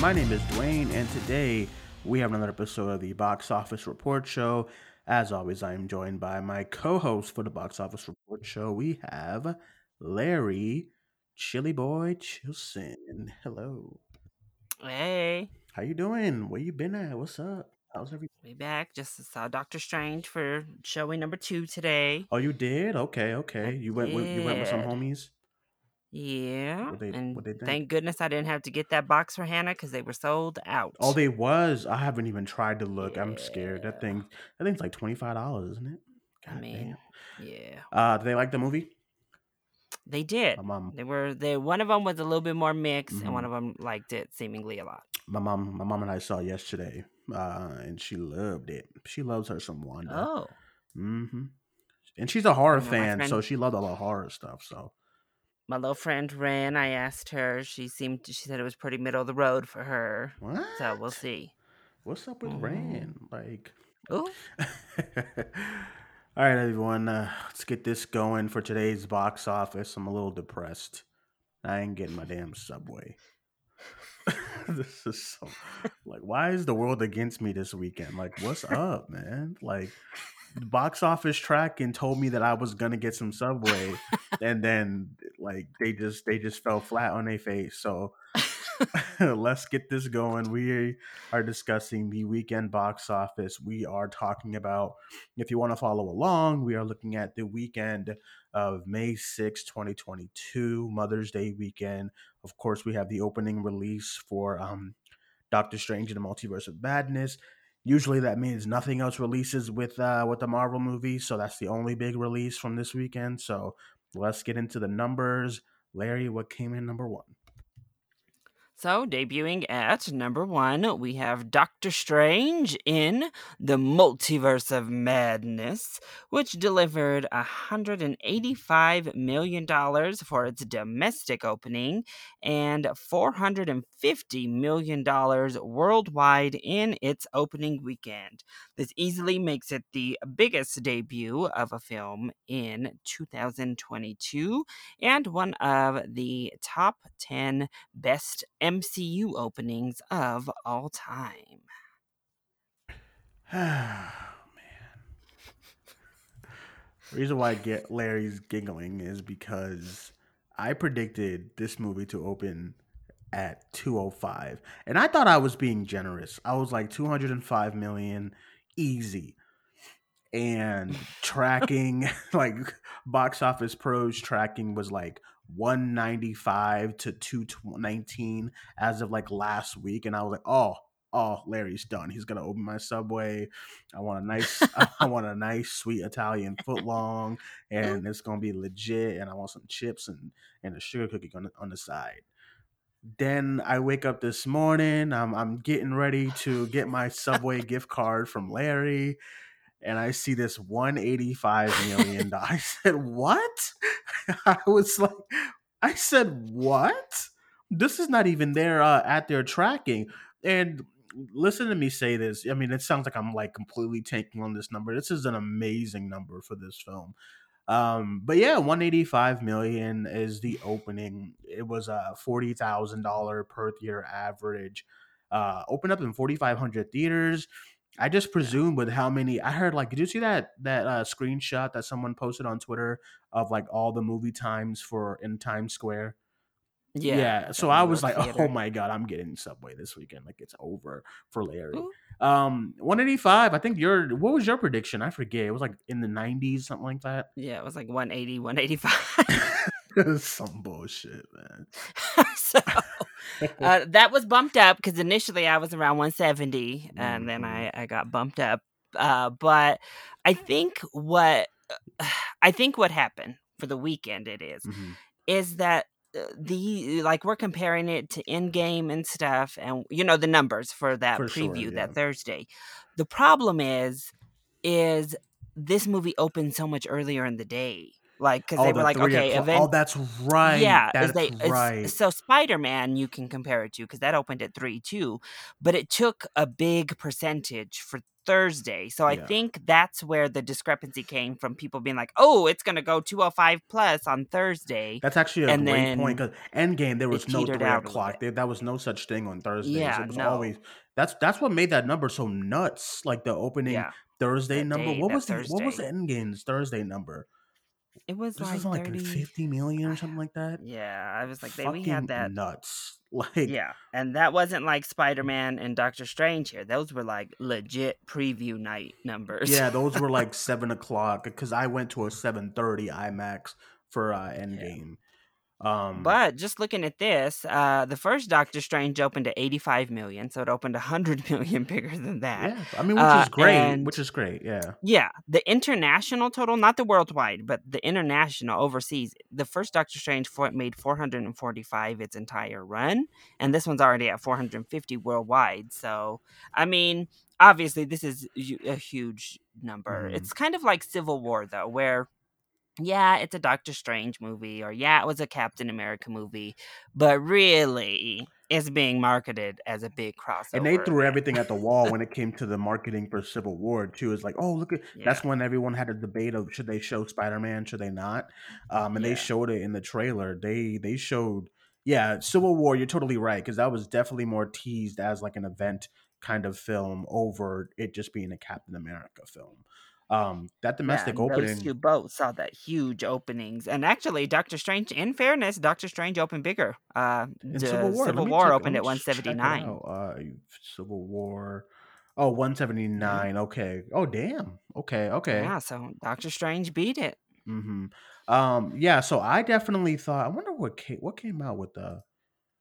My name is Duane, and today we have another episode of the Box Office Report Show. As always, I am joined by my co-host for the Box Office Report Show. We have Larry Chilly Boy Chilson. Hello. Hey, How you doing? Where you been at? What's up? How's everything? we back. Just saw Doctor Strange for showing number two today. Oh, you did? Okay, okay. You went with you went with some homies. Yeah, they- and what they think? thank goodness I didn't have to get that box for Hannah because they were sold out. Oh, they was. I haven't even tried to look. I'm scared. That Yeah. thing. That thing's like twenty five dollars, isn't it? I mean, damn. yeah, Uh, do they like the movie? they did. My mom. They were they. One of them was a little bit more mixed, and one Mhm. of them liked it seemingly a lot. My mom. My mom and I saw yesterday, uh, and she loved it. She loves her some Wanda. Oh, Mm-hmm. And she's a horror fan, so she loved all the horror stuff. So my little friend Ren. I asked her. She seemed. She said it was pretty middle of the road for her. what? So we'll see. What's up with. Rand? Like. Oh, All right, everyone. Uh, let's get this going for today's box office. I'm a little depressed. I ain't getting my damn subway. this is so like, why is the world against me this weekend? Like, what's up, man? Like, box office tracking told me that I was gonna get some subway, and then like they just they just fell flat on their face. So let's get this going. We are discussing the weekend box office. We are talking about, if you want to follow along, we are looking at the weekend of May 6, 2022, Mother's Day weekend. Of course, we have the opening release for um, Doctor Strange in the Multiverse of Madness. Usually that means nothing else releases with uh, with the Marvel movie, so that's the only big release from this weekend. So let's get into the numbers. Larry, what came in number one? So, debuting at number one, we have Doctor Strange in the Multiverse of Madness, which delivered $185 million for its domestic opening and $450 million worldwide in its opening weekend. This easily makes it the biggest debut of a film in 2022 and one of the top 10 best MCU openings of all time. man. The reason why I get Larry's giggling is because I predicted this movie to open at 205 and I thought I was being generous. I was like 205 million easy. And tracking like box office pros tracking was like 195 to 219 as of like last week and I was like, "Oh, oh, Larry's done. He's gonna open my subway. I want a nice, I want a nice sweet Italian foot long, and it's gonna be legit. And I want some chips and and a sugar cookie on the, on the side. Then I wake up this morning. I'm I'm getting ready to get my Subway gift card from Larry. And I see this 185 million. I said, "What?" I was like, "I said what?" This is not even there uh, at their tracking. And listen to me say this. I mean, it sounds like I'm like completely tanking on this number. This is an amazing number for this film. Um, but yeah, 185 million is the opening. It was a forty thousand dollar per theater average. Uh, opened up in 4,500 theaters. I just presume with how many I heard. Like, did you see that that uh, screenshot that someone posted on Twitter of like all the movie times for in Times Square? Yeah. Yeah. So I was like, Theater. oh my god, I'm getting Subway this weekend. Like it's over for Larry. Ooh. Um, 185. I think your what was your prediction? I forget. It was like in the 90s, something like that. Yeah, it was like 180, 185. Some bullshit, man. so uh, that was bumped up because initially I was around 170 and then Mhm. I, I got bumped up. Uh, but I think what I think what happened for the weekend it is Mhm. is that uh, the like we're comparing it to Endgame and stuff, and you know the numbers for that For sure, preview yeah. that Thursday. The problem is, is this movie opened so much earlier in the day. Like because Oh, they the were like, okay, o'clock. Oh, event. Oh, that's right. Yeah, That's they right. so Spider Man you can compare it to because that opened at three too, but it took a big percentage for Thursday. So I Yeah. think that's where the discrepancy came from. People being like, "Oh, it's gonna go two hundred five plus on Thursday." That's actually a And great point because Endgame there was no three out a little o'clock. There, that was no such thing on thursday Yeah, It was no. always that's that's what made that number so nuts. Like the opening Yeah, Thursday that number. day, What was the what was Thursday. Endgame's Thursday number? It was This like was like thirty. 50 million or something like that. Yeah, I was like, they we had that. nuts. Like Yeah, and that wasn't like Spider Man and Doctor Strange here. Those were like legit preview night numbers. yeah, those were like seven o'clock because I went to a seven thirty IMAX for uh, Yeah. Endgame. Um, But just looking at this, uh, the first Doctor Strange opened to 85 million, so it opened 100 million bigger than that. yeah, I mean, which Uh, is great. and Which is great. Yeah. yeah, the international total, not the worldwide, but the international overseas, the first Doctor Strange for, made 445 its entire run, and this one's already at 450 worldwide. So, I mean, obviously, this is a huge number. Mhm. It's kind of like Civil War, though, where yeah, it's a Doctor Strange movie, or yeah, it was a Captain America movie, but really, it's being marketed as a big crossover. And they threw everything at the wall when it came to the marketing for Civil War too. It's like, oh, look at Yeah, that's when everyone had a debate of should they show Spider Man, should they not? Um, and they showed it in the trailer. They they showed, yeah, Civil War. You're totally right because that was definitely more teased as like an event kind of film over it just being a Captain America film. Um, that yeah. domestic those opening, two both saw that huge openings, and actually, Doctor Strange. In fairness, Doctor Strange opened bigger. Uh, Civil War. Civil War. Opened at it 179. out. Uh, Civil War. Oh, 179. Okay. Oh, damn. Okay. Okay. Yeah, so Doctor Strange beat it. Mm-hmm. Um, yeah, so I definitely thought. I wonder what came, what came out with the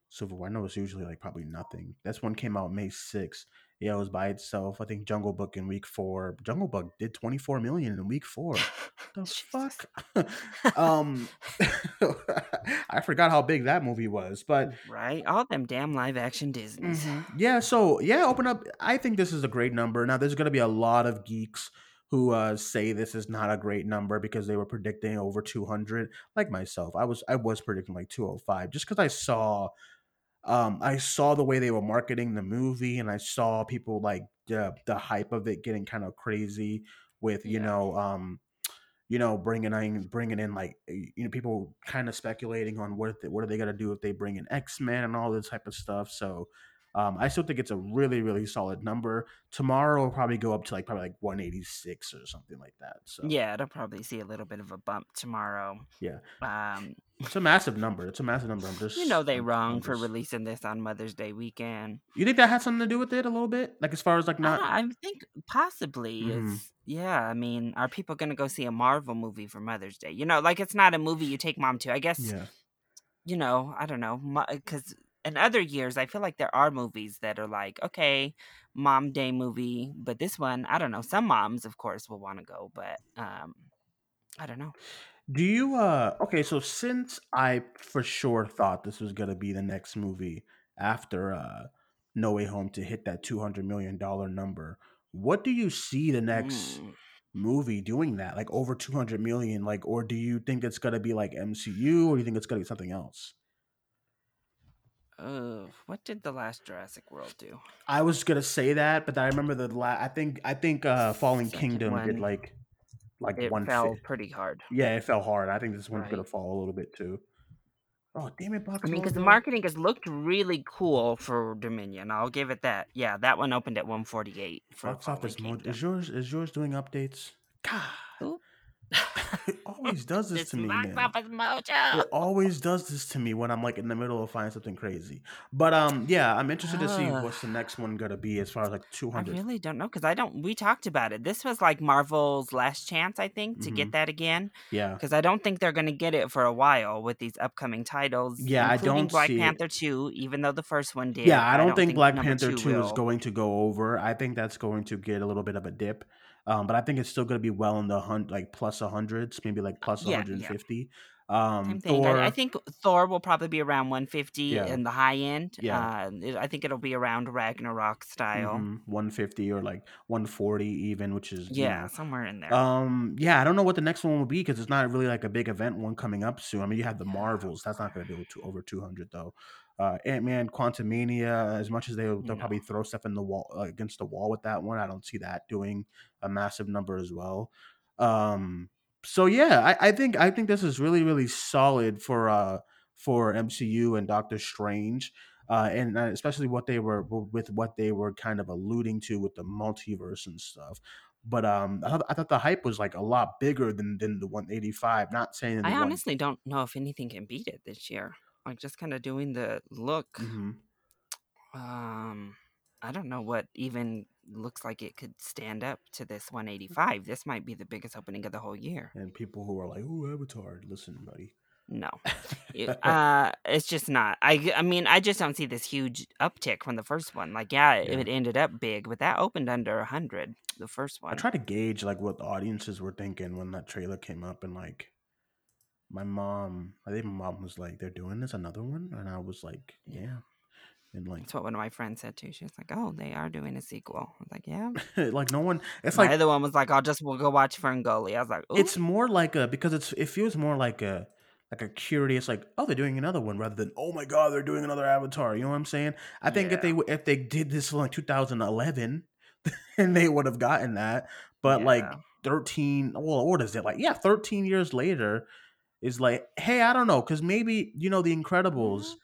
Civil War. I know it's usually like probably nothing. This one came out May 6th. Yeah, it was by itself. I think Jungle Book in week four. Jungle Book did 24 million in week four. The fuck? um, I forgot how big that movie was, but right? All them damn live action Disneys. Mhm. Yeah, so yeah, open up. I think this is a great number. Now, there's going to be a lot of geeks who uh, say this is not a great number because they were predicting over 200. Like myself, I was I was predicting like 205 just because I saw um I saw the way they were marketing the movie and I saw people like the the hype of it getting kind of crazy with you Yeah. know um you know bringing in bringing in like you know people kind of speculating on what they, what are they gonna do if they bring in X Men and all this type of stuff. So um, I still think it's a really really solid number. Tomorrow will probably go up to like probably like 186 or something like that. So Yeah, it'll probably see a little bit of a bump tomorrow. yeah, Um, it's a massive number. It's a massive number. I'm just you know they wrong for releasing this on Mother's Day weekend. You think that had something to do with it a little bit? Like as far as like not. I, I think possibly Mhm. it's yeah. I mean, are people gonna go see a Marvel movie for Mother's Day? You know, like it's not a movie you take mom to. I guess Yeah. you know. I don't know because in other years I feel like there are movies that are like okay, mom day movie, but this one I don't know. Some moms, of course, will want to go, but um, I don't know. Do you uh okay, so since I for sure thought this was gonna be the next movie after uh No Way Home to hit that two hundred million dollar number, what do you see the next Mm. movie doing that? Like over two hundred million, like or do you think it's gonna be like MCU or do you think it's gonna be something else? Oh, what did the last Jurassic World do? I was gonna say that, but I remember the last. I think I think uh Fallen Second Kingdom did like like it one fell fi- pretty hard, Yeah, it fell hard. I think this one's gonna fall a little bit too. Oh damn it, I mean, because the marketing has looked really cool for Dominion. I'll give it that. Yeah, that one opened at 148 for Box Fallen Office Mojo. Is yours is yours doing updates? God. It always does this to me, man. It always does this to me when I'm like in the middle of finding something crazy. But um, yeah, I'm interested to see Ugh. what's the next one gonna be as far as like 200. I really don't know because I don't. We talked about it. This was like Marvel's last chance, I think, to hmm get that again. Yeah, Because I don't think they're going to get it for a while with these upcoming titles, yeah, I don't Black see it. Panther 2, even though the first one did. Yeah, I I don't don't think think Black Panther 2 2 is going to go over. I think that's going to get a little bit of a dip. Um, but I think it's still going to be well in the hun- like plus 100s, maybe like plus Yeah, yeah. 150. Um, Thor, I, I think Thor will probably be around 150 Yeah. in the high end. Yeah. Uh, it- I think it'll be around Ragnarok style. mhm, 150 or like 140 even, which is you Yeah, know, somewhere in there. Um, yeah, I don't know what the next one will be because it's not really like a big event one coming up soon. I mean, you have the Yeah. Marvels. That's not going to be over 200 though. Uh, Ant Man, Quantumania. As much as they they'll No. probably throw stuff in the wall uh, against the wall with that one, I don't see that doing a massive number as well. Um, so yeah, I, I think I think this is really really solid for uh for MCU and Doctor Strange. Uh, and uh, especially what they were with what they were kind of alluding to with the multiverse and stuff. But um, I thought, I thought the hype was like a lot bigger than than the 185. Not saying I one. honestly don't know if anything can beat it this year. Like just kind of doing the look. Mhm. Um, I don't know what even looks like it could stand up to this 185. This might be the biggest opening of the whole year. And people who are like, "Oh, Avatar," listen, buddy. No, It- uh, it's just not. I, I mean, I just don't see this huge uptick from the first one. Like, yeah, it, Yeah. it ended up big, but that opened under hundred. The first one. I try to gauge like what the audiences were thinking when that trailer came up, and like my mom, I think my mom was like, "They're doing this another one," and I was like, "Yeah," and like, That's what one of my friends said too. She was like, "Oh, they are doing a sequel." I was like, "Yeah." like no one. It's My like the other one was like, "I'll just we'll go watch Ferngully." I was like, Ooh. it's more like a because it's it feels more like a like a curious like oh they're doing another one rather than oh my god they're doing another avatar you know what i'm saying i think if they if they did this in like 2011 then they would have gotten that but like 13 well what is it like yeah 13 years later is like hey i don't know because maybe you know the incredibles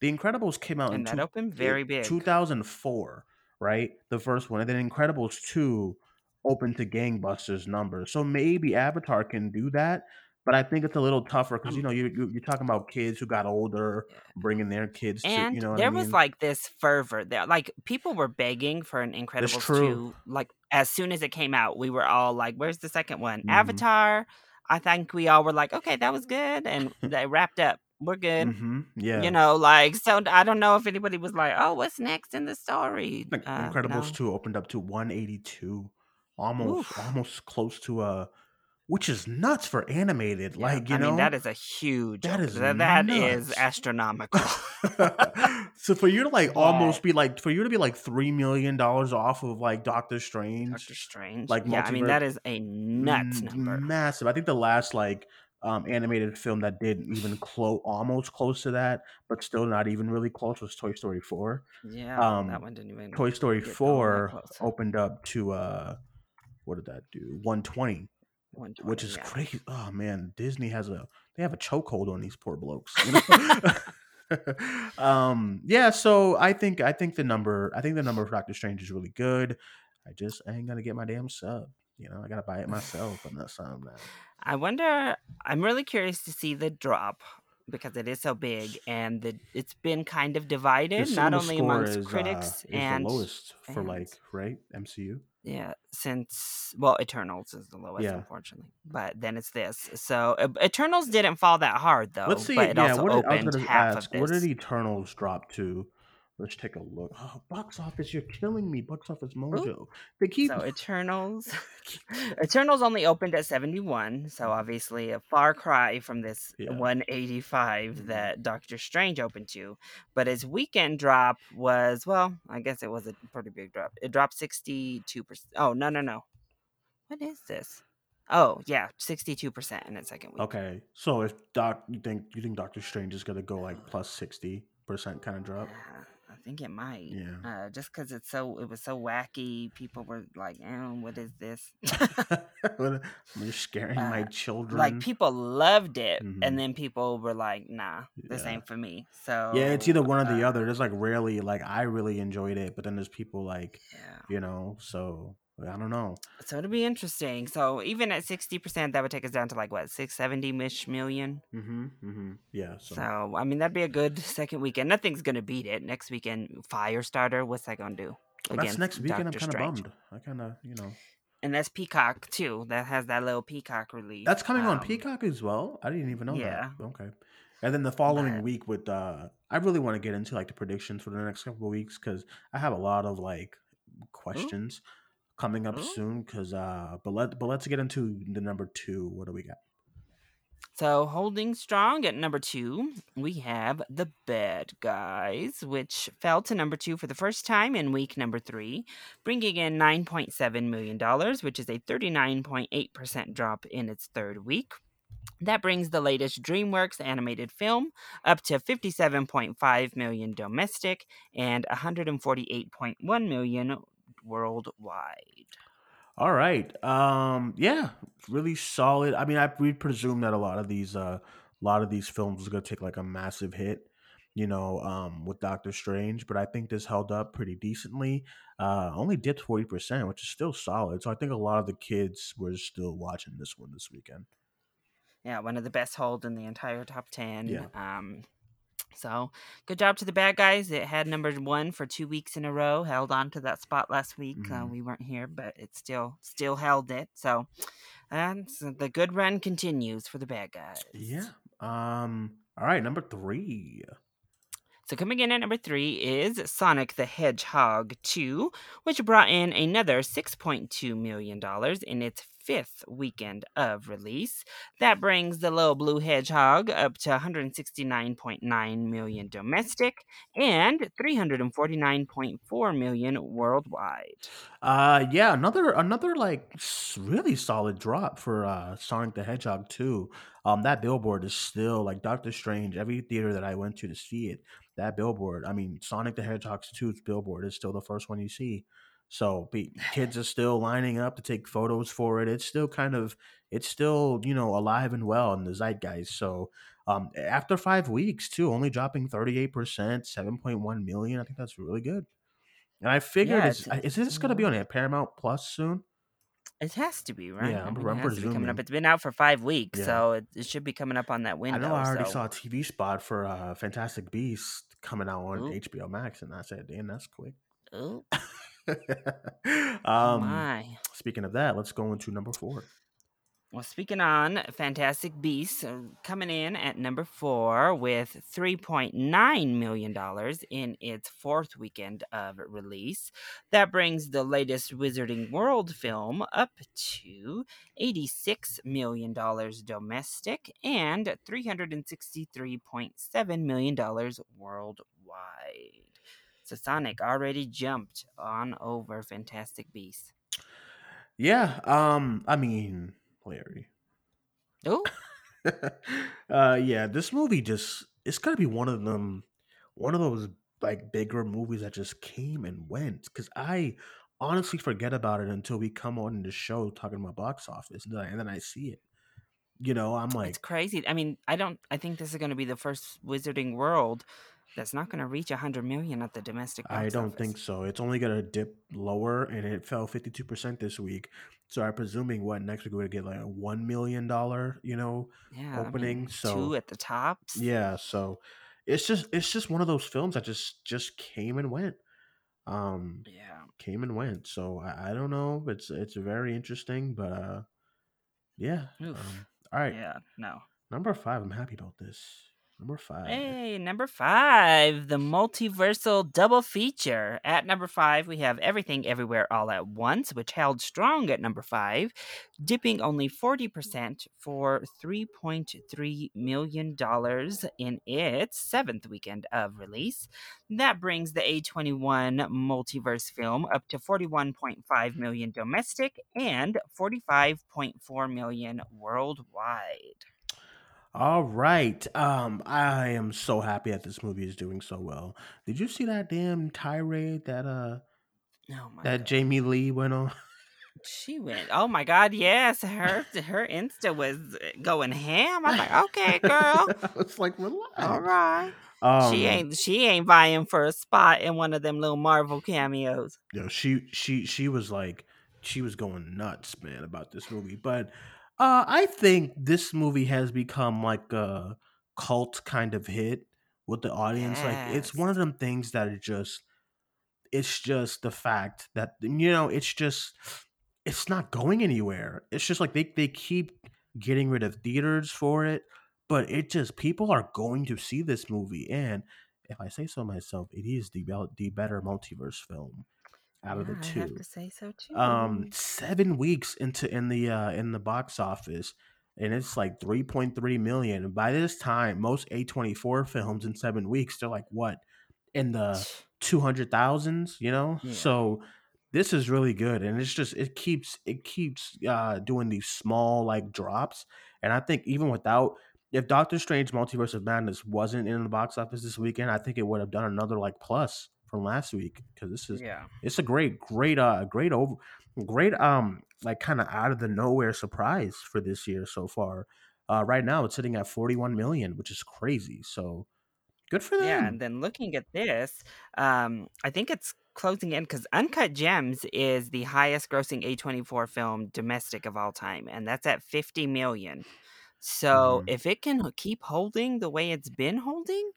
the incredibles came out in and that two, opened very big. 2004 right the first one and then incredibles 2 opened to gangbusters numbers so maybe avatar can do that but i think it's a little tougher because you know you, you, you're talking about kids who got older bringing their kids to And you know there I mean? was like this fervor there. Like people were begging for an Incredibles. 2. Like as soon as it came out, we were all like, Where's the second one? Mhm. Avatar. I think we all were like, Okay, that was good. And they wrapped up. We're good. hmm yeah You know, like so I don't know if anybody was like, Oh, what's next in the story? like Uh, incredibles no. 2 opened up to 182 almost Oof. almost close to a which is nuts for animated Yeah, like you I know mean, that is a huge That is that, that is astronomical. so for you to like almost be like for you to be like three million dollars off of like Doctor Strange, Doctor Strange. like yeah, I mean that is a nuts m- number. massive. I think the last like um animated film that did even close almost close to that, but still not even really close was Toy Story four. Yeah, um, that one didn't even. Toy Story get all that four opened up to uh what did that do? 120, which is yeah. crazy. Oh man, Disney has a they have a chokehold on these poor blokes. You know? um yeah, so I think I think the number I think the number for Doctor Strange is really good. I just ain't gonna get my damn sub. You know, I gotta buy it myself on that sub now. I wonder. I'm really curious to see the drop because it is so big and the, it's been kind of divided, not only amongst is, uh, critics is and the lowest for like right MCU. Yeah, since well, Eternals is the lowest, Yeah. unfortunately. But then it's this. So uh, Eternals didn't fall that hard though. Let's see. But it yeah, also what did, opened half ask. of What did Eternals drop to? Let's take a look. Oh, box office, you're killing me. Box office mojo. They keep. So Eternals, Eternals only opened at seventy one, so obviously a far cry from this Mm-hmm. Yeah. one eighty five Mhm. that Doctor Strange opened to. But his weekend drop was well, I guess it was a pretty big drop. It dropped sixty two percent. Oh no no no, what is this? Oh yeah, sixty two percent in its second week. okay, so if Doc, you think you think Doctor Strange is gonna go like plus sixty percent kind of drop? Yeah, think it might. Yeah. Uh, just because it's so it was so wacky, people were like, "Oh, what is this?" You're scaring my Uh, children. like people loved it Mhm. and then people were like nah this Yeah. ain't for me so yeah, it's either one or the uh, other. There's like rarely like I really enjoyed it, but then there's people like yeah you know. So I don't know. so it'll be interesting so even at 60% that would take us down to like what 670-ish million Mm-hmm. Mm-hmm. Yeah. So, so i mean that'd be a good second weekend nothing's gonna beat it next weekend firestarter what's that gonna do that's next weekend. Doctor I'm kind of bummed. I kind of you know. and that's peacock too that has that little peacock release That's coming on Um, Peacock as well. I didn't even know yeah. that. Okay. And then the following But- week with uh I really want to get into like the predictions for the next couple of weeks cuz I have a lot of like questions coming up Ooh. soon cuz uh but let but let's get into the number 2. What do we got? So, holding strong at number two, we have The Bad Guys, which fell to number two for the first time in week number three, bringing in $9.7 million, which is a 39.8% drop in its third week. That brings the latest DreamWorks animated film up to 57.5 million domestic and 148.1 million worldwide. All right. Um yeah, really solid. I mean, I we presume that a lot of these uh a lot of these films going to take like a massive hit, you know, um with Doctor Strange, but I think this held up pretty decently. Uh only dipped 40%, which is still solid. So I think a lot of the kids were still watching this one this weekend. Yeah, one of the best holds in the entire top 10. Yeah. Um so good job to the bad guys. It had number one for two weeks in a row. Held on to that spot last week. Uh, Mhm. we weren't here, but it still still held it. So, and so the good run continues for the bad guys. Yeah. Um all right, number 3. So coming in at number three is Sonic the Hedgehog 2, which brought in another $6.2 million in its fifth weekend of release. That brings the little blue hedgehog up to 169.9 million domestic and 349.4 million worldwide. Uh yeah, another another like really solid drop for uh Sonic the Hedgehog 2. Um that billboard is still like Doctor Strange, every theater that I went to to see it, that billboard, I mean Sonic the Hedgehog 2's billboard is still the first one you see. So pe- kids are still lining up to take photos for it. It's still kind of it's still, you know, alive and well in the zeitgeist. So um after 5 weeks too, only dropping 38%, 7.1 million. I think that's really good. And I figured, Yeah, is it's, is this going to be on uh, Paramount Plus soon? it has to be right. Yeah, I I'm, mean, it I'm has to be coming up. It's been out for five weeks, Yeah, so it, it should be coming up on that window. I know. I already So, saw a TV spot for uh, Fantastic Beasts coming out on ooh, HBO Max, and I said, "Damn, that's quick." oh um, my. speaking of that, let's go into number four. Well, speaking on Fantastic Beasts, uh, coming in at number four with $3.9 million in its fourth weekend of release. That brings the latest Wizarding World film up to $86 million domestic and $363.7 million worldwide. So Sonic already jumped on over Fantastic Beasts. Yeah. Um. I mean, Larry. Oh, uh. Yeah. This movie just it's gonna be one of them. One of those like bigger movies that just came and went. Because I honestly forget about it until we come on the show talking about box office, and then I, and then I see it. You know, I'm like, It's crazy. I mean, I don't. I think this is going to be the first Wizarding World that's not going to reach a hundred million at the domestic box I don't office. think so. It's only gonna dip lower, and it fell fifty two percent this week. So I'm presuming what next week we're gonna get like a one million dollar, you know, Yeah, I opening. mean, So two at the tops. yeah, so it's just it's just one of those films that just just came and went. Um, Yeah. came and went. So I, I don't know. It's it's very interesting, but uh, yeah. Um, all right, Yeah. No. number five. I'm happy about this. Number five. Hey, number five, the multiversal double feature. At number five, we have Everything Everywhere All at Once, which held strong at number five, dipping only 40% for $3.3 million in its seventh weekend of release. That brings the A21 multiverse film up to 41.5 million domestic and 45.4 million worldwide. All right. Um, I am so happy that this movie is doing so well. Did you see that damn tirade that uh Oh my that god. Jamie Lee went on? She went, oh my god, yes. Her her Insta was uh, going ham. I'm like, okay, girl. it's like relax. All right. Um, she ain't she ain't vying for a spot in one of them little Marvel cameos. yo, she she she was like she was going nuts, man, about this movie. But uh I think this movie has become like a cult kind of hit with the audience. Like it's one of them things that it just it's just the fact that you know it's just it's not going anywhere it's just like they, they keep getting rid of theaters for it but it just people are going to see this movie and if i say so myself it is the, the better multiverse film out of Yeah, the I have two to say so too. um seven weeks into in the uh in the box office and it's like 3.3 million. And by this time, most A24 films in seven weeks, they're like what in the two hundred thousands, you know? Yeah. So this is really good. And it's just it keeps it keeps uh doing these small like drops. And I think even without if Doctor Strange Multiverse of Madness wasn't in the box office this weekend, I think it would have done another like plus from last week. Because this is Yeah. it's a great, great, uh, great over, great, um, like kind of out of the nowhere surprise for this year so far. Uh, right now it's sitting at 41 million, which is crazy. So good for them. Yeah, and then looking at this, um, I think it's closing in because Uncut Gems is the highest grossing A24 film domestic of all time, and that's at 50 million. So Mhm. if it can keep holding the way it's been holding,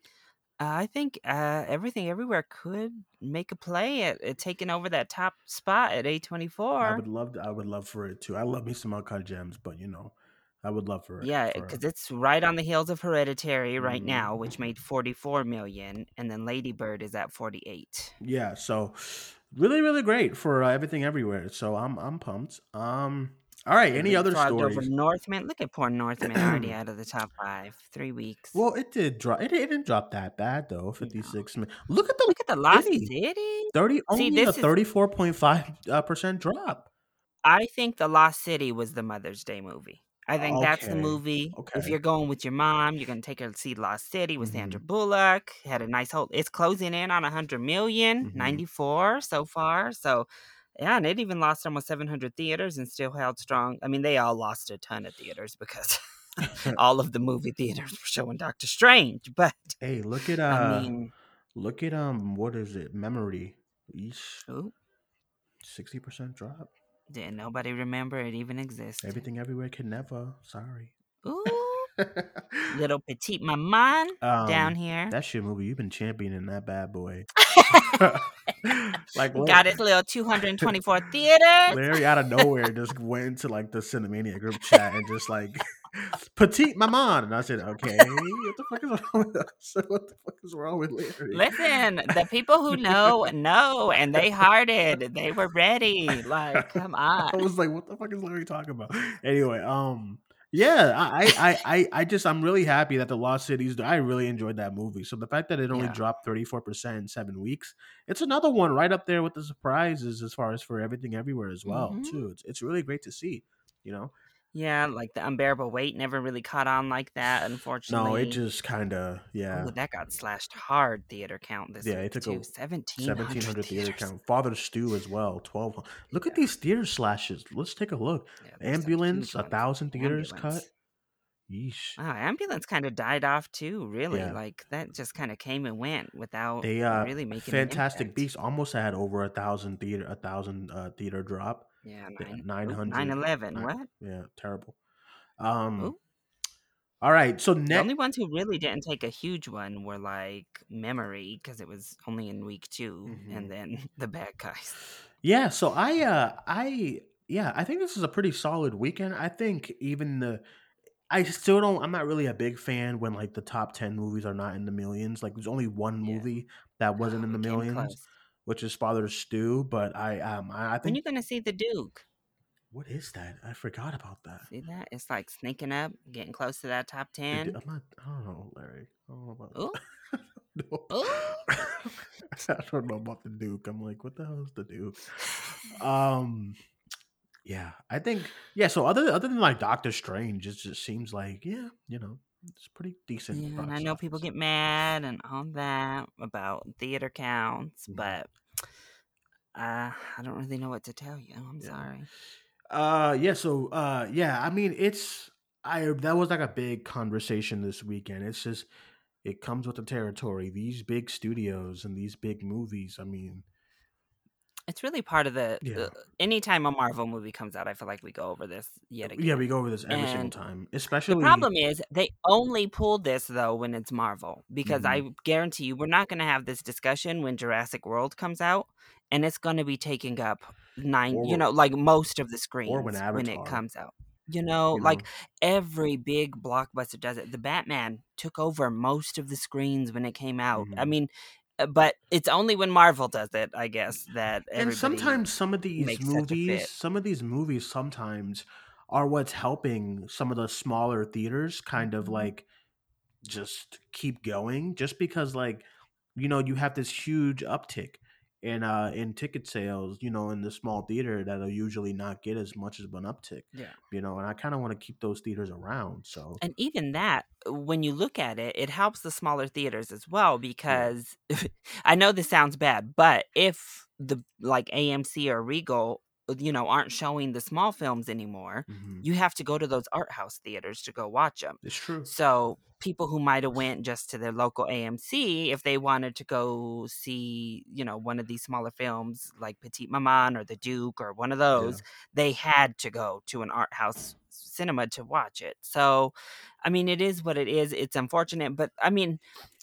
I think uh, everything everywhere could make a play at, at taking over that top spot at I A24. I would love, to, I would love for it too. I love me some uncut gems, but you know, I would love for it. Yeah, because it's right on the heels of Hereditary right Mhm. now, which made 44 million, and then Ladybird is at 48. yeah. So really, really great for uh, everything everywhere. So I'm, I'm pumped. Um, all right. Any other Leapfrogged over stories? Northman. Look at poor Northman already out of the top five. Three weeks. Well, it did drop. It, it didn't drop that bad though. Fifty six. Look at the Look at the Lost City. City. thirty. Only a this is- thirty four point five uh, percent drop. I think the Lost City was the Mother's Day movie. I think that's the Okay, movie. If you're going with your mom, you're gonna take her to see Lost City with Sandra Mhm. Bullock. Had a nice hold. It's closing in on 100 million, Mhm. 94 so far. So, yeah, and it even lost almost 700 theaters and still held strong. I mean, they all lost a ton of theaters because all of the movie theaters were showing Doctor Strange. But hey, look at uh, I mean, look at um, what is it? Memory. Eesh, sixty percent drop. didn't nobody remember it even existed. Everything everywhere can never. Sorry. Ooh, little petite maman down Um, here. That shit movie. You've been championing that bad boy. like Got its little 224 theaters. Larry out of nowhere just went into like the Cinemania group chat and just like petite maman, and I said, "Okay, what the fuck is wrong with us? What the fuck is wrong with Larry?" Listen, the people who know know, and they hearted. They were ready. Like, come on. I was like, "What the fuck is Larry talking about?" Anyway, um, yeah, I, I, I, I, just, I'm really happy that the Lost Cities. I really enjoyed that movie. So the fact that it only Yeah. dropped 34 percent in seven weeks, it's another one right up there with the surprises as far as for everything everywhere as well Mhm. too. It's, it's really great to see. You know, Yeah, like the unbearable weight never really caught on like that. Unfortunately, no, it just kind of, yeah. Ooh, that got slashed hard theater count this Yeah, it took a. Seventeen hundred 1700 theater count. Father Stu as well. 12. Look at these theater slashes. Let's take a look. Yeah, Ambulance, a thousand theaters Ambulance. cut. Yeesh. Wow, ambulance kind of died off too. Really, Yeah. like that just kind of came and went without They uh really making an Fantastic. Beasts almost had over a thousand theater a thousand uh theater drop. Yeah, Yeah, 900. 911. What? Yeah, terrible. Um Ooh. all right, so The only ones who really didn't take a huge one were like Memory because it was only in week 2 Mhm. and then the bad guys. Yeah, so I uh I yeah, I think this is a pretty solid weekend. I think even the I still don't I'm not really a big fan when like the top 10 movies are not in the millions. Like there's only one Yeah. movie that wasn't Oh, in the millions. Which is Father Stu, but I um I, I When think you gonna see the Duke? what is that? I forgot about that. See that? It's like sneaking up, getting close to that top ten. I'm not I don't know, Larry. I don't know about Ooh, No. ooh. I don't know about the Duke. I'm like, what the hell is the Duke? Um, yeah, I think yeah. So other other than like Doctor Strange, it just seems like yeah, you know, it's pretty decent. Yeah, and I know people get mad and all that about theater counts, Mhm. but uh, I don't really know what to tell you. I'm Yeah. sorry. Uh, yeah. So uh, yeah. I mean, it's I that was like a big conversation this weekend. It's just it comes with the territory. These big studios and these big movies. I mean, It's really part of the. Yeah. the anytime a Marvel movie comes out, I feel like we go over this yet again. yeah, we go over this every single And time, The problem is they only pull this though when it's Marvel because Mhm. I guarantee you we're not going to have this discussion when Jurassic World comes out and it's going to be taking up nine Or you know like most of the or screens when when, it comes out. You know, you like know. every big blockbuster does it. The Batman took over most of the screens when it came out. I Mhm. mean, uh, but it's only when Marvel does it, I guess, that and sometimes some of these makes such a movies some of these movies sometimes are what's helping some of the smaller theaters kind of Mhm. like just keep going just because like you know you have this huge uptick in uh in ticket sales you know in the small theater that'll usually not get as much as an uptick Yeah. you know and i kind of want to keep those theaters around so And even that, when you look at it, it helps the smaller theaters as well because I know this sounds bad, but if the like AMC or Regal, you know, aren't showing the small films anymore, mhm, you have to go to those art house theaters to go watch them. it's true So people who might have went just to their local AMC, if they wanted to go see, you know, one of these smaller films like Petite Maman or The Duke or one of those, they had to go to an art house cinema to watch it. So, I mean, it is what it is. It's unfortunate, but I mean,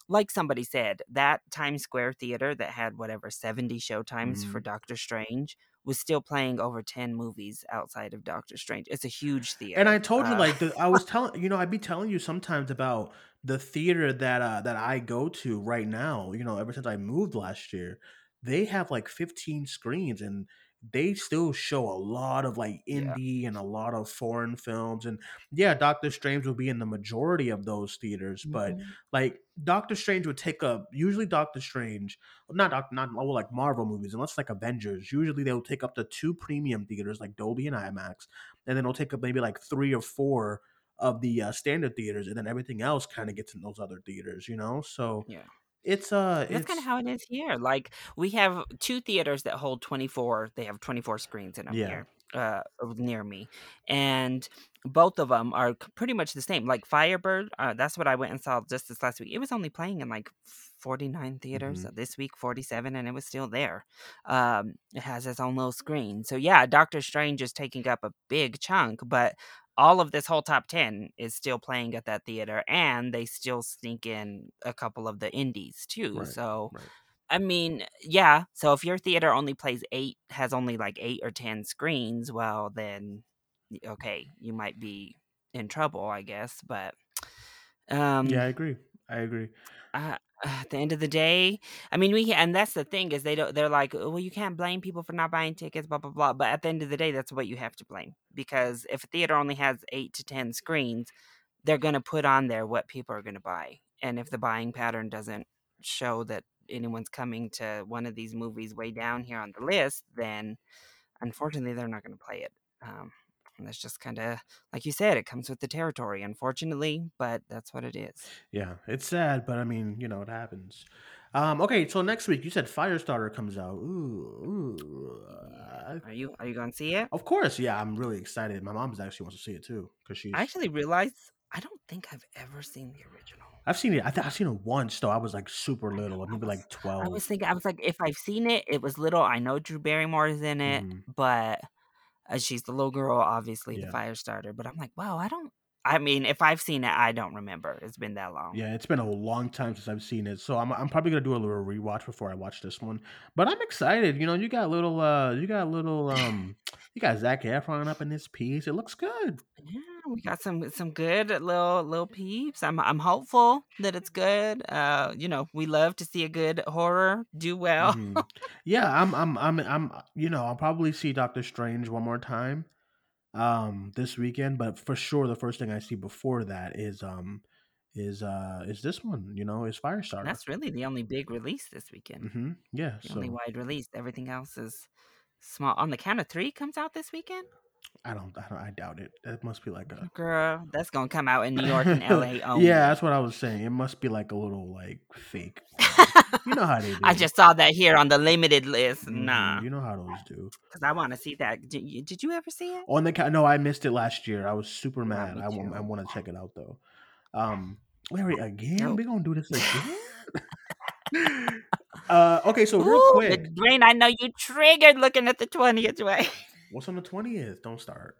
like somebody said, that Times Square theater that had whatever 70 showtimes for Doctor Strange was still playing over 10 movies outside of Doctor Strange. It's a huge theater. And I told you, Uh, like, the, I was telling you know, I'd be telling you sometimes about the theater that uh, that I go to right now. You know, ever since I moved last year, they have like 15 screens, and they still show a lot of like Yeah. indie and a lot of foreign films. And yeah, Doctor Strange will be in the majority of those theaters, but Mhm. like Doctor Strange would take up usually Doctor Strange, not Doc- not well, like Marvel movies, unless like Avengers. Usually they'll take up the two premium theaters like Dolby and IMAX, and then they'll take up maybe like three or four of the uh, standard theaters, and then everything else kind of gets in those other theaters. You know, so Yeah. It's uh, That's kind of how it is here. Like we have two theaters that hold 24. They have 24 screens in them Yeah. here, uh, near me, and both of them are pretty much the same. Like Firebird, uh, that's what I went and saw just this last week. It was only playing in like 49 theaters Mhm. this week, 47, and it was still there. Um, it has its own little screen. So yeah, Doctor Strange is taking up a big chunk, but all of this whole top 10 is still playing at that theater and they still sneak in a couple of the indies too Right, so right. i mean yeah so if your theater only plays eight has only like eight or ten screens well then okay you might be in trouble i guess but um yeah, I agree. I agree. uh, at the end of the day, I mean, we and that's the thing is they don't. They're like, "Oh, well, you can't blame people for not buying tickets, blah blah blah. But at the end of the day, that's what you have to blame because if a theater only has eight to ten screens, they're going to put on there what people are going to buy, and if the buying pattern doesn't show that anyone's coming to one of these movies way down here on the list, then unfortunately, they're not going to play it. Um, and that's just kind of like you said, it comes with the territory, unfortunately, but that's what it is. Yeah, it's sad, but I mean, you know, it happens. Um, okay, so next week you said Firestarter comes out. Ooh, ooh. uh, Are you are you going to see it? of course, yeah, I'm really excited. My mom's actually wants to see it too because she. I actually realized I don't think I've ever seen the original. I've seen it. I I've seen it once though. I was like super little, I maybe was like I was thinking I was like, if I've seen it, it was little. I know Drew Barrymore is in it, Mhm. but uh, she's the little girl, obviously the Yeah. fire starter. But I'm like, wow, I don't. I mean, if I've seen it, I don't remember. It's been that long. Yeah, it's been a long time since I've seen it, so I'm I'm probably gonna do a little rewatch before I watch this one. But I'm excited. You know, you got little uh, you got little um, you got Zac Efron up in this piece. It looks good. Yeah, we got some some good little little peeps. I'm I'm hopeful that it's good. Uh, you know, we love to see a good horror do well. Mhm. Yeah, I'm I'm I'm I'm you know I'll probably see Doctor Strange one more time, um, this weekend. But for sure, the first thing I see before that is um, is uh, is this one. You know, is Firestarter. That's really the only big release this weekend. hmm Yeah. The only wide release. Everything else is small. On the count of three comes out this weekend. I don't I don't I doubt it. That must be like a Girl, that's gonna come out in New York and LA only. yeah, that's what I was saying. It must be like a little like fake. you know how they do. I just saw that here on the limited list. Mhm, Nah, You know how those do. because I want to see that. Did you, did you ever see it? On the ca- no, I missed it last year. I was super mad. I want I want to check it out though. Um, Larry again. Nope. We gonna do this again? uh, okay. So real Ooh, quick, the brain. I know you triggered looking at the twentieth way. What's on the twentieth? Don't start.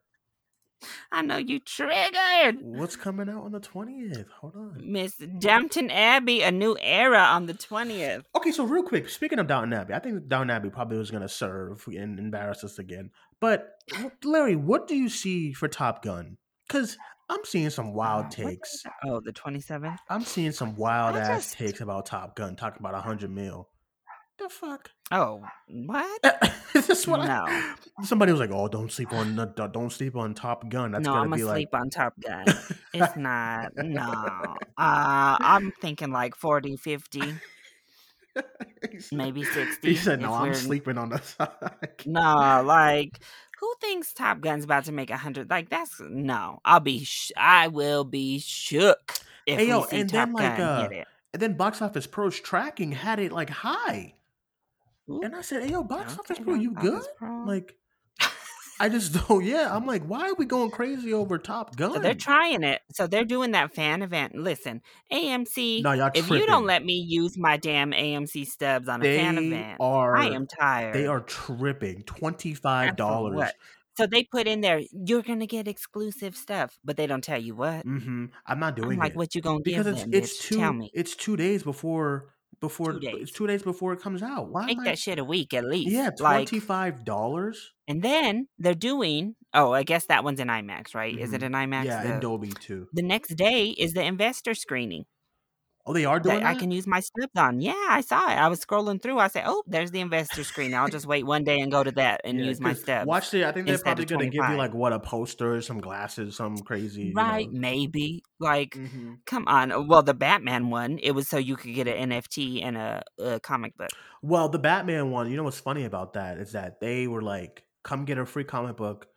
I know you triggered. What's coming out on the twentieth? Hold on. Miss Downton Abbey, a new era on the twentieth. Okay, so real quick, speaking of Downton Abbey, I think Downton Abbey probably was gonna serve and embarrass us again. But Larry, what do you see for Top Gun? Because I'm seeing some wild what day is takes. Oh, the twenty seventh. I'm seeing some wild I ass takes about Top Gun, talking about a hundred mil. The fuck? Oh, what? That's what No. I, somebody was like, "Oh, don't sleep on the- don't sleep on Top Gun." That's no, gonna I'm be asleep like on Top Gun. It's not. No. Uh, I'm thinking like 40, 50, said- maybe 60. He said, "No, I'm sleeping on the side." No, like who thinks Top Gun's about to make a hundred? Like that's no. I'll be. Sh- I will be shook if Hey, yo, we see and Top then, like, Gun uh, hit it. And then Box Office Pro's tracking had it like high, Ooh, and I said, "Hey, yo, Box okay, Office bro, you good?" Like, I just don't. Yeah, I'm like, why are we going crazy over Top Gun? So they're trying it. So they're doing that fan event. Listen, AMC. no, y'all if tripping. you don't let me use my damn AMC stubs on a they fan event, are. I am tired. They are tripping. Twenty five dollars. So they put in there, you're gonna get exclusive stuff, but they don't tell you what. Mm-hmm. I'm not I'm doing like, it what you gonna because give it's them? it's bitch? two Tell me. it's two days before before Two it's days. two days before it comes out. Why Make I? that shit a week at least. Yeah, twenty five dollars. and then they're doing. Oh, I guess that one's an IMAX, right? Is it Mhm. an IMAX? Yeah, the, and Dolby too. the next day is the investor screening Oh, they are doing that that. I can use my on. Yeah, I saw it. I was scrolling through. I said, "Oh, there's the investor screening. I'll just wait one day and go to that and Yeah, use my stubs." Watch the. I think they're probably gonna give you like what a poster, some glasses, some crazy. right? Maybe like. You know. hmm Come on. Well, the Batman one, it was so you could get an NFT and a, a comic book. Well, the Batman one. You know what's funny about that is that they were like, "Come get a free comic book,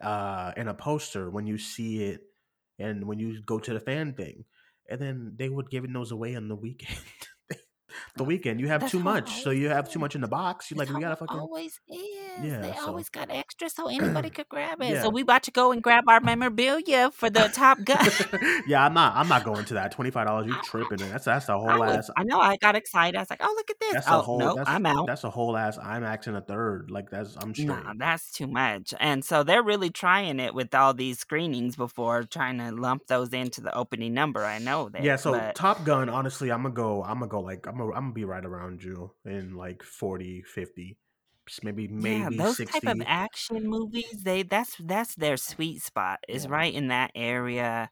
uh, and a poster when you see it, and when you go to the fan thing." And then they would give those away on the weekend. the weekend, you have That's too much, so you have too much in the box. You're like, we gotta fucking. always is. Yeah, they so- always got extra so anybody could grab it. Yeah. So we about to go and grab our memorabilia for the Top Gun. yeah, I'm not. I'm not going to that. Twenty five dollars. You tripping? That's that's I, whole was- ass. I know. I got excited. I was like, "Oh, look at this!" That's oh a whole. no, that's, I'm out. That's a whole ass IMAX and a third. Like that's. I'm straight. Nah, that's too much. And so they're really trying it with all these screenings before trying to lump those into the opening number. I know that. Yeah, so but Top Gun, honestly, I'm gonna go. I'm gonna go like I'm gonna. I'm gonna be right around you in like 40, 50, s- maybe maybe yeah, those sixty. type of action movies, they that's that's their sweet spot. Is Yeah. right in that area.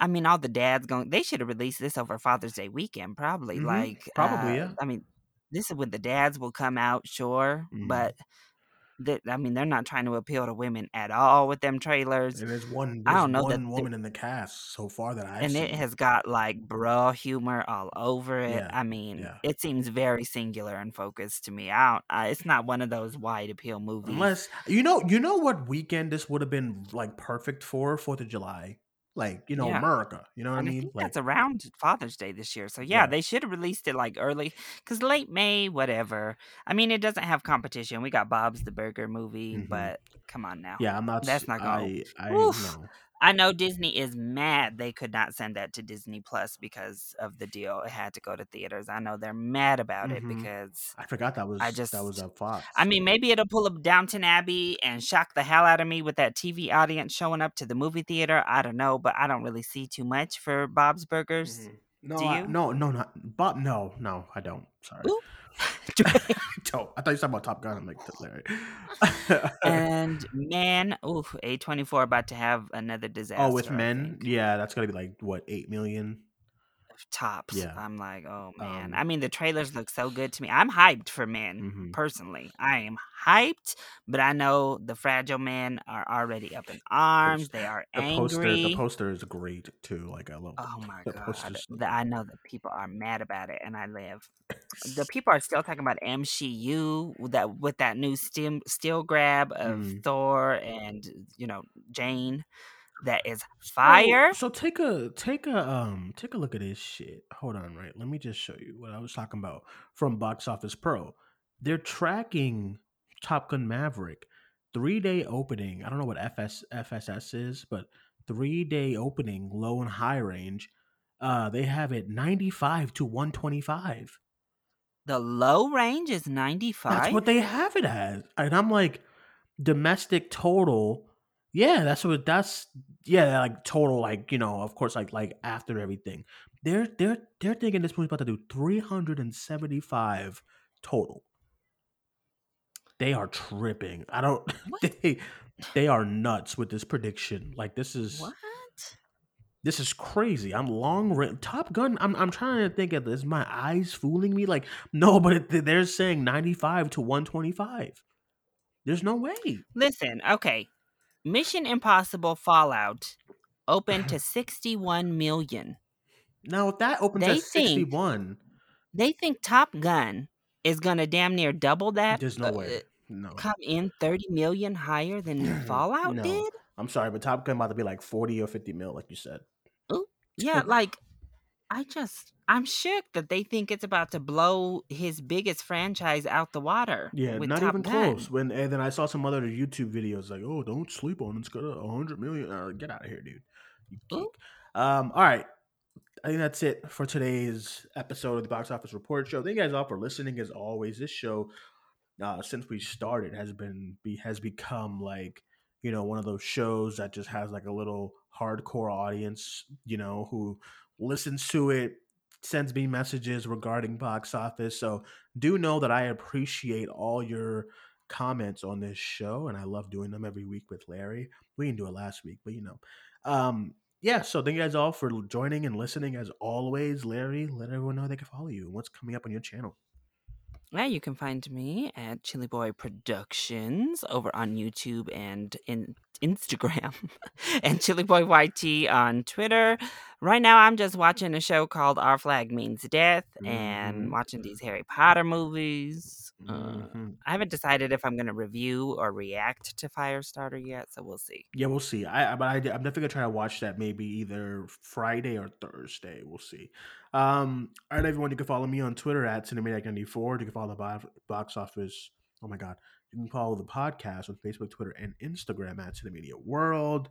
I mean, all the dads going. They should have released this over Father's Day weekend, probably. Mhm, Like, probably, uh, yeah. I mean, this is when the dads will come out, sure, Mhm. but that I mean, they're not trying to appeal to women at all with them trailers. and there's one. I don't know one woman in the cast so far that I've and seen. it has got like bra humor all over it. Yeah, I mean, yeah. it seems very singular and focused to me. I don't, I, it's not one of those wide appeal movies. Unless you know, you know what weekend this would have been like perfect for Fourth of July, like you know Yeah. America. You know what I And I mean? think Like that's around Father's Day this year. So yeah, Yeah. they should have released it like early, because late May, whatever. I mean, it doesn't have competition. We got Bob's the Burger movie, Mhm. but come on now. yeah, I'm not. That's not gonna- I I Oof. I know Disney is mad they could not send that to Disney Plus because of the deal. It had to go to theaters. I know they're mad about it Mhm. because I forgot that was I just that was a Fox. I mean, maybe it'll pull up Downton Abbey and shock the hell out of me with that TV audience showing up to the movie theater. I don't know, but I don't really see too much for Bob's Burgers. Mhm. No, I- no, no, not Bob. No, no, I don't. Sorry. Ooh. I don't. I thought you were talking about Top Gun. I'm like, Larry. and man, oof, A24 about to have another disaster. oh, with men, yeah, that's gonna be like what eight million. tops. Yeah. I'm like, oh man. Um, I mean, the trailers look so good to me. I'm hyped for men. Mhm. Personally, I am hyped, but I know the fragile men are already up in arms. They are The angry. poster, the poster is great too. Like I love. Oh my the god! The- I know that people are mad about it, and I live. The people are still talking about MCU with that with that new stem still grab of Mm. Thor and you know Jane. That is fire. So, take a take a um take a look at this shit. Hold on, right? Let me just show you what I was talking about from Box Office Pro. They're tracking Top Gun Maverick three day opening. I don't know what FS FSS is, but three day opening, low and high range. Uh, they have it ninety five to one twenty five. The low range is 95. That's what they have it as, and I'm like, domestic total. Yeah, that's what that's yeah, like total, like you know, of course, like like after everything, they're they're they're thinking this movie's about to do three hundred and seventy five total. They are tripping. I don't. What? They they are nuts with this prediction. Like this is What? This is crazy. I'm long ra- Top Gun. I'm I'm trying to think of this. My eyes fooling me? Like no, but it, they're saying 95 to 125. There's no way. Listen, okay. Mission Impossible Fallout opened to 61 million. Now if that opens They at think- 61, They think Top Gun is going to damn near double that. there's no uh, way. No. Come in 30 million higher than Fallout No. did? I'm sorry, but Top Gun about to be like 40 or 50 mil, like you said. Yeah, like I just I'm shook that they think it's about to blow his biggest franchise out the water. Yeah, with not Top even Gun. close. When and then I saw some other YouTube videos like, "Oh, don't sleep on it. It's got a hundred million. Uh, get out of here, dude." You geek. Um, all right. I think that's it for today's episode of the Box Office Report Show. Thank you guys all for listening. As always, this show, uh, since we started, has been be has become like you know one of those shows that just has like a little hardcore audience, you know, who listens to it, sends me messages regarding box office. So do know that I appreciate all your comments on this show, and I love doing them every week with Larry. We didn't do it last week, but you know. Um, yeah, so thank you guys all for joining and listening. As always, Larry, let everyone know they can follow you. What's coming up on your channel? Yeah, you can find me at Chilly Boy Productions over on YouTube and in Instagram, and Chilly Boy YT on Twitter. Right now, I'm just watching a show called Our Flag Means Death and watching these Harry Potter movies. Uh, Mhm. I haven't decided if I'm going to review or react to Firestarter yet, so we'll see. Yeah, we'll see. I I- but I, I'm definitely gonna try to watch that maybe either Friday or Thursday. We'll see. Um, all right, everyone, you can follow me on Twitter at Cinemaniac94. You can follow the box office. Oh my god, you can follow the podcast on Facebook, Twitter, and Instagram at Cinemania World.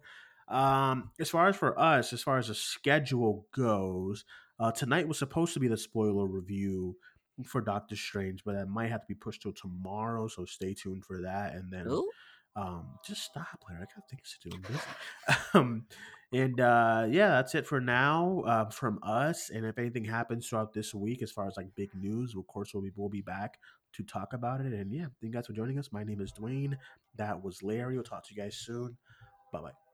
Um, as far as for us, as far as the schedule goes, uh, tonight was supposed to be the spoiler review for Doctor Strange, but that might have to be pushed till tomorrow. So stay tuned for that. And then Ooh. um, just stop, Larry. I got things to do. Um, and uh, yeah, that's it for now uh, from us. And if anything happens throughout this week, as far as like big news, of course we'll be we'll be back to talk about it. And yeah, thank you guys for joining us. My name is Duane. That was Larry. We'll talk to you guys soon. Bye bye.